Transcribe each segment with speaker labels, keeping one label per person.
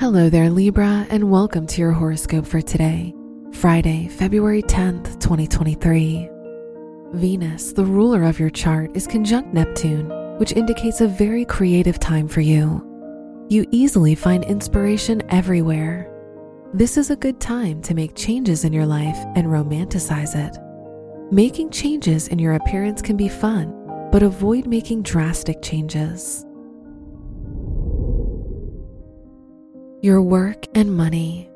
Speaker 1: Hello there, Libra, and welcome to your horoscope for today, Friday, February 10th, 2023. Venus, the ruler of your chart, is conjunct Neptune, which indicates a very creative time for you. You easily find inspiration everywhere. This is a good time to make changes in your life and romanticize it. Making changes in your appearance can be fun, but avoid making drastic changes. Your work and money.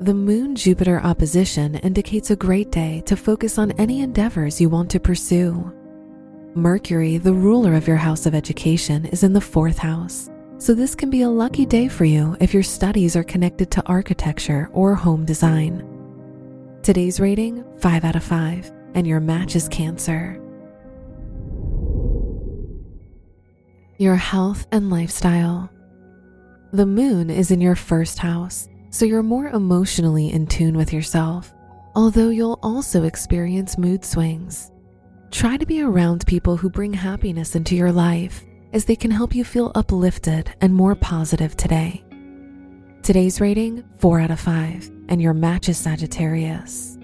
Speaker 1: The Moon Jupiter opposition indicates a great day to focus on any endeavors you want to pursue. Mercury, the ruler of your house of education, is in the fourth house, so this can be a lucky day for you if your studies are connected to architecture or home design. Today's rating 5 out of 5, and your match is Cancer. Your health and lifestyle. The moon is in your first house, so you're more emotionally in tune with yourself, although you'll also experience mood swings. Try to be around people who bring happiness into your life, as they can help you feel uplifted and more positive today. Today's rating 4 out of 5, and your match is Sagittarius.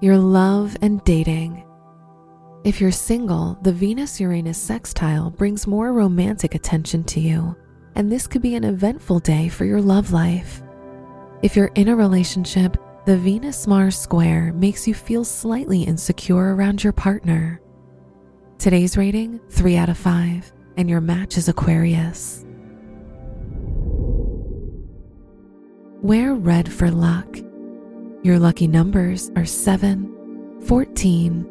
Speaker 1: Your love and dating. If you're single, the Venus Uranus sextile brings more romantic attention to you, and this could be an eventful day for your love life. If you're in a relationship, the Venus Mars square makes you feel slightly insecure around your partner. Today's rating 3 out of 5, and your match is Aquarius. Wear red for luck. Your lucky numbers are 7, 14,